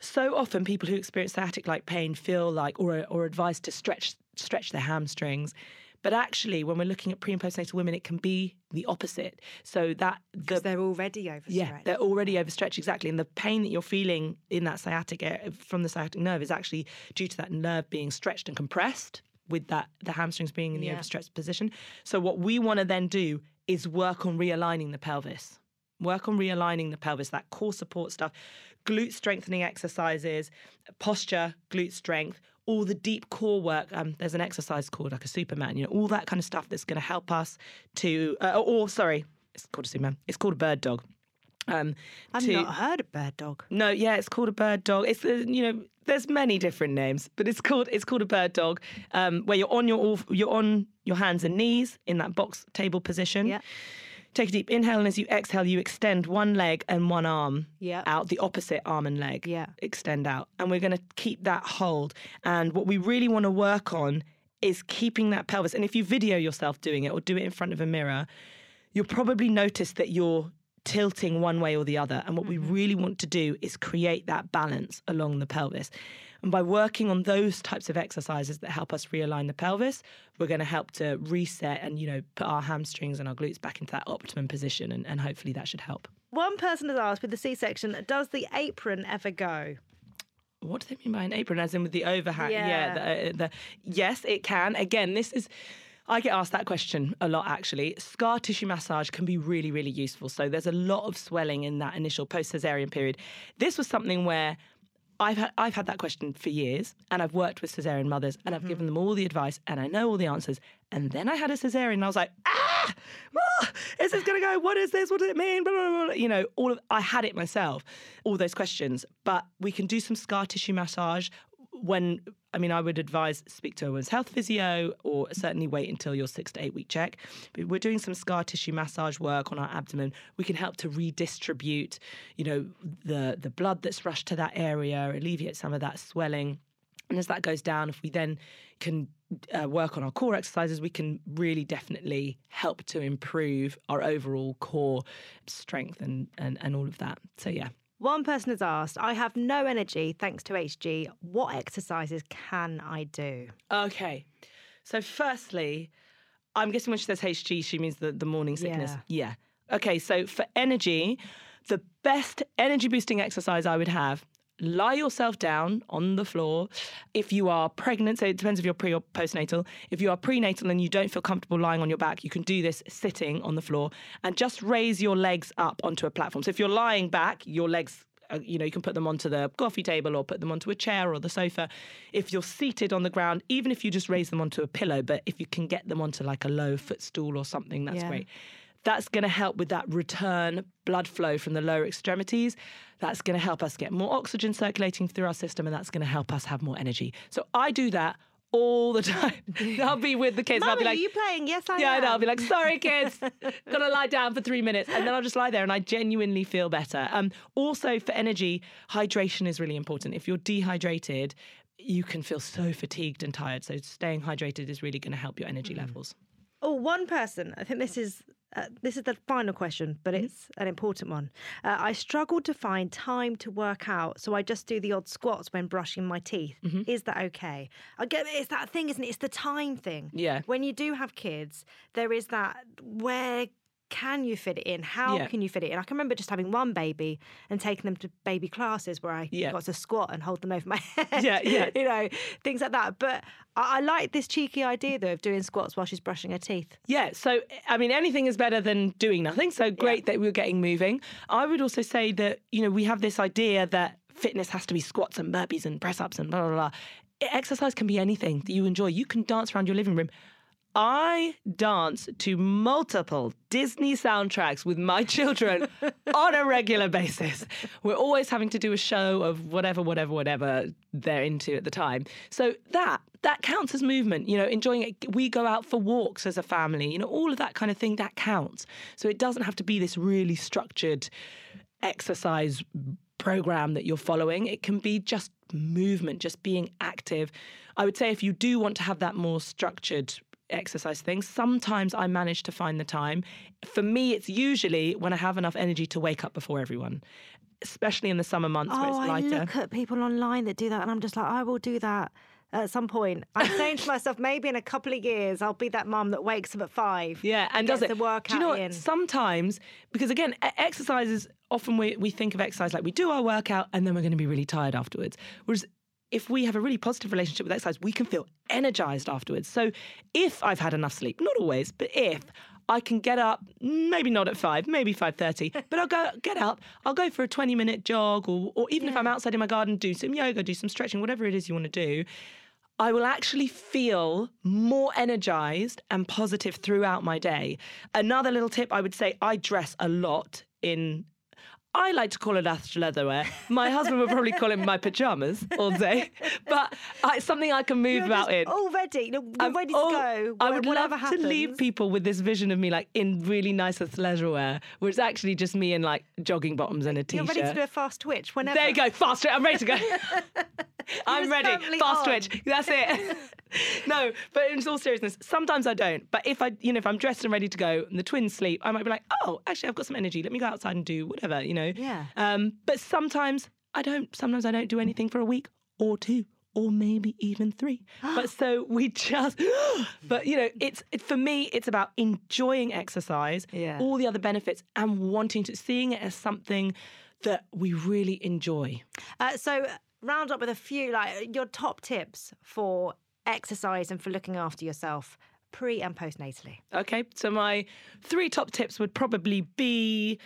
[SPEAKER 3] So often, people who experience sciatic-like pain feel like, or or advised to stretch stretch their hamstrings. But actually, when we're looking at pre and postnatal women, it can be the opposite. So that the
[SPEAKER 1] they're already overstretched.
[SPEAKER 3] yeah, they're already overstretched exactly, and the pain that you're feeling in that sciatic from the sciatic nerve is actually due to that nerve being stretched and compressed, with that the hamstrings being in the
[SPEAKER 1] Yeah.
[SPEAKER 3] overstretched position. So what we want to then do is work on realigning the pelvis. Work on realigning the pelvis, that core support stuff, glute strengthening exercises, posture, glute strength, all the deep core work. Um, there's an exercise called like a Superman, you know, all that kind of stuff that's going to help us to, uh, or sorry, it's called a Superman. It's called a bird dog. Um,
[SPEAKER 1] I've
[SPEAKER 3] to-
[SPEAKER 1] not heard a bird dog.
[SPEAKER 3] no, yeah, it's called a bird dog. It's uh, you know, there's many different names, but it's called it's called a bird dog, um, where you're on your all, you're on your hands and knees in that box table position.
[SPEAKER 1] Yeah.
[SPEAKER 3] Take a deep inhale, and as you exhale, you extend one leg and one arm
[SPEAKER 1] Yeah.
[SPEAKER 3] out, the opposite arm and leg.
[SPEAKER 1] Yeah.
[SPEAKER 3] Extend out. And we're going to keep that hold. And what we really want to work on is keeping that pelvis. And if you video yourself doing it or do it in front of a mirror, you'll probably notice that you're tilting one way or the other. And what we mm-hmm. really want to do is create that balance along the pelvis. And by working on those types of exercises that help us realign the pelvis, we're going to help to reset and, you know, put our hamstrings and our glutes back into that optimum position. And, and hopefully that should help.
[SPEAKER 1] One person has asked with the C section, does the apron ever go?
[SPEAKER 3] What do they mean by an apron? As in with the overhang?
[SPEAKER 1] Yeah.
[SPEAKER 3] the, uh, the, yes, it can. Again, this is. I get asked that question a lot actually. Scar tissue massage can be really, really useful. So there's a lot of swelling in that initial post cesarean period. This was something where I've had, I've had that question for years and I've worked with cesarean mothers and I've given them all the advice and I know all the answers. And then I had a cesarean and I was like, ah, ah is this going to go? What is this? What does it mean? Blah, blah, blah. You know, all of, I had it myself, all those questions. But we can do some scar tissue massage when I mean, I would advise speak to a health physio or certainly wait until your six to eight week check. But we're doing some scar tissue massage work on our abdomen. We can help to redistribute, you know, the the blood that's rushed to that area, alleviate some of that swelling. And as that goes down, if we then can uh, work on our core exercises, we can really definitely help to improve our overall core strength and, and, and all of that. So, yeah.
[SPEAKER 1] One person has asked, I have no energy thanks to HG. What exercises can I do?
[SPEAKER 3] Okay. So, firstly, I'm guessing when she says HG, she means the, the morning sickness. Yeah. Okay. So, for energy, the best energy boosting exercise I would have lie yourself down on the floor. If you are pregnant, so it depends if you're pre or postnatal. If you are prenatal and you don't feel comfortable lying on your back, you can do this sitting on the floor and just raise your legs up onto a platform. So if you're lying back, your legs uh, you know, you can put them onto the coffee table or put them onto a chair or the sofa. If you're seated on the ground, even if you just raise them onto a pillow, but if you can get them onto like a low footstool or something, that's
[SPEAKER 1] Yeah.
[SPEAKER 3] great. That's going to help with that return blood flow from the lower extremities. That's going to help us get more oxygen circulating through our system, and that's going to help us have more energy. So I do that all the time. I'll be with the kids. and I'll be like,
[SPEAKER 1] are you playing? Yes, I am.
[SPEAKER 3] yeah, I
[SPEAKER 1] am.
[SPEAKER 3] know. I'll be like, sorry, kids, gotta lie down for three minutes, and then I'll just lie there, and I genuinely feel better. Um, also for energy, hydration is really important. If you're dehydrated, you can feel so fatigued and tired. So staying hydrated is really going to help your energy levels.
[SPEAKER 1] Oh, one person. I think this is uh, this is the final question, but
[SPEAKER 3] Mm-hmm.
[SPEAKER 1] it's an important one. Uh, I struggled to find time to work out, so I just do the odd squats when brushing my teeth.
[SPEAKER 3] Mm-hmm.
[SPEAKER 1] Is that okay? I get it's that thing, isn't it? It's the time thing.
[SPEAKER 3] Yeah.
[SPEAKER 1] When you do have kids, there is that where can you fit it in? How
[SPEAKER 3] Yeah.
[SPEAKER 1] can you fit it in? I can remember just having one baby and taking them to baby classes where I
[SPEAKER 3] Yeah.
[SPEAKER 1] got to squat and hold them over my head.
[SPEAKER 3] Yeah, yeah.
[SPEAKER 1] you know, things like that. But I, I like this cheeky idea though of doing squats while she's brushing her teeth.
[SPEAKER 3] Yeah, so I mean, anything is better than doing nothing. So great that we're getting moving. I would also say that, you know, we have this idea that fitness has to be squats and burpees and press ups and blah, blah, blah. Exercise can be anything that you enjoy. You can dance around your living room. I dance to multiple Disney soundtracks with my children on a regular basis. We're always having to do a show of whatever, whatever, whatever they're into at the time. So that that counts as movement. You know, enjoying it. We go out for walks as a family. You know, all of that kind of thing that counts. So it doesn't have to be this really structured exercise program that you're following. It can be just movement, just being active. I would say if you do want to have that more structured exercise thing, sometimes I manage to find the time. For me, it's usually when I have enough energy to wake up before everyone, especially in the summer months where
[SPEAKER 1] Oh,
[SPEAKER 3] it's
[SPEAKER 1] I look at people online that do that, and I'm just like, I will do that at some point. I'm saying to myself, maybe in a couple of years, I'll be that mum that wakes up at five.
[SPEAKER 3] Yeah, and does it
[SPEAKER 1] the workout
[SPEAKER 3] Do you know what?
[SPEAKER 1] in.
[SPEAKER 3] Sometimes, because again, exercise is often we we think of exercise like we do our workout and then we're going to be really tired afterwards. Whereas if we have a really positive relationship with exercise, we can feel energized afterwards. So if I've had enough sleep, not always, but if I can get up, maybe not at five, maybe five thirty, but I'll go get up. I'll go for a twenty minute jog, or or even if I'm outside in my garden, do some yoga, do some stretching, whatever it is you want to do. I will actually feel more energized and positive throughout my day. Another little tip I would say I dress a lot in. I like to call it athleisure wear. My husband would probably call it my pajamas all day, but I, it's something I can move
[SPEAKER 1] You're
[SPEAKER 3] about in.
[SPEAKER 1] already, you're
[SPEAKER 3] I'm
[SPEAKER 1] ready to
[SPEAKER 3] all-
[SPEAKER 1] go.
[SPEAKER 3] I would love
[SPEAKER 1] happens.
[SPEAKER 3] to leave people with this vision of me like in really nice athleisure wear, where it's actually just me in like jogging bottoms and a
[SPEAKER 1] You're
[SPEAKER 3] t-shirt.
[SPEAKER 1] ready to do a fast twitch whenever.
[SPEAKER 3] There you go, fast twitch. I'm ready to go. I'm ready. Fast
[SPEAKER 1] on.
[SPEAKER 3] twitch. That's it. no, but in all seriousness, sometimes I don't. But if I, you know, if I'm dressed and ready to go, and the twins sleep, I might be like, oh, actually, I've got some energy. Let me go outside and do whatever, you know.
[SPEAKER 1] Yeah.
[SPEAKER 3] Um, but sometimes I don't. Sometimes I don't do anything for a week or two. Or maybe even three. But so we just, but you know, it's it, for me, it's about enjoying exercise,
[SPEAKER 1] Yeah.
[SPEAKER 3] all the other benefits, and wanting to, seeing it as something that we really enjoy.
[SPEAKER 1] Uh, so round up with a few like your top tips for exercise and for looking after yourself pre and postnatally.
[SPEAKER 3] Okay, so my three top tips would probably be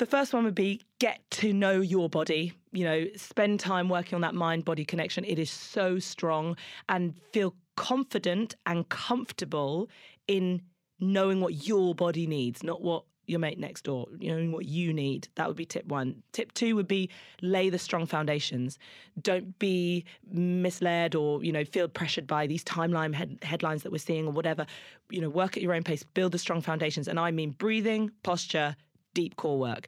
[SPEAKER 3] the first one would be get to know your body. You know, spend time working on that mind body connection. It is so strong and feel confident and comfortable in knowing what your body needs, not what your mate next door, you know what you need. That would be tip one. Tip two would be lay the strong foundations. Don't be misled or you know feel pressured by these timeline head- headlines that we're seeing or whatever. You know, work at your own pace. Build the strong foundations, and I mean breathing, posture, deep core work.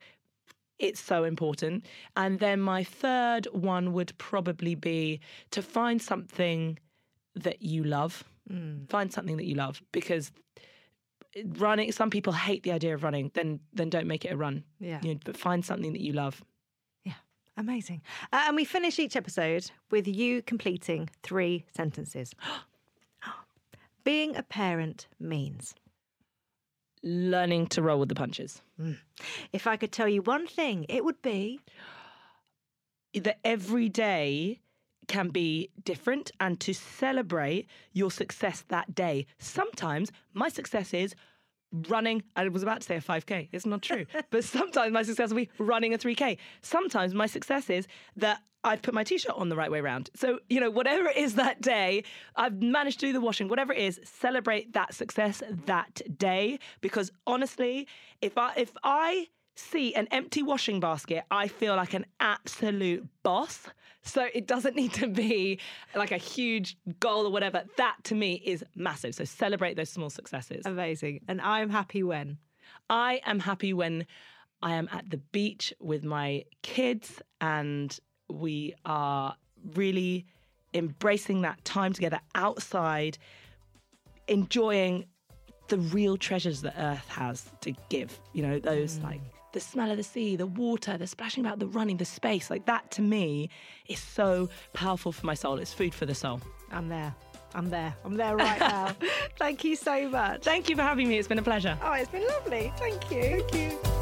[SPEAKER 3] It's so important. And then my third one would probably be to find something that you love. Find something that you love because running some people hate the idea of running then then don't make it a run
[SPEAKER 1] Yeah.
[SPEAKER 3] You know, but find something that you love
[SPEAKER 1] Yeah, amazing. Uh, and we finish each episode with you completing three sentences. Being a parent means.
[SPEAKER 3] Learning to roll with the punches. Mm.
[SPEAKER 1] If I could tell you one thing, it would be
[SPEAKER 3] that every day can be different and to celebrate your success that day. Sometimes my success is running i was about to say a 5k it's not true. But sometimes my success will be running a 3k sometimes my success is that I've put my t-shirt on the right way round. So, you know, whatever it is that day, I've managed to do the washing, whatever it is, celebrate that success that day. Because honestly, if I if I see an empty washing basket, I feel like an absolute boss. So it doesn't need to be like a huge goal or whatever. That to me is massive. So celebrate those small successes.
[SPEAKER 1] amazing. And I'm happy when.
[SPEAKER 3] I am happy when I am at the beach with my kids and we are really embracing that time together outside, enjoying the real treasures that Earth has to give. You know, those mm. like the smell of the sea, the water, the splashing about, the running, the space. Like that to me is so powerful for my soul. It's food for the soul.
[SPEAKER 1] I'm there. I'm there. I'm there right now. Thank you so much.
[SPEAKER 3] Thank you for having me. It's been a pleasure.
[SPEAKER 1] Oh, it's been lovely. Thank you. Thank you.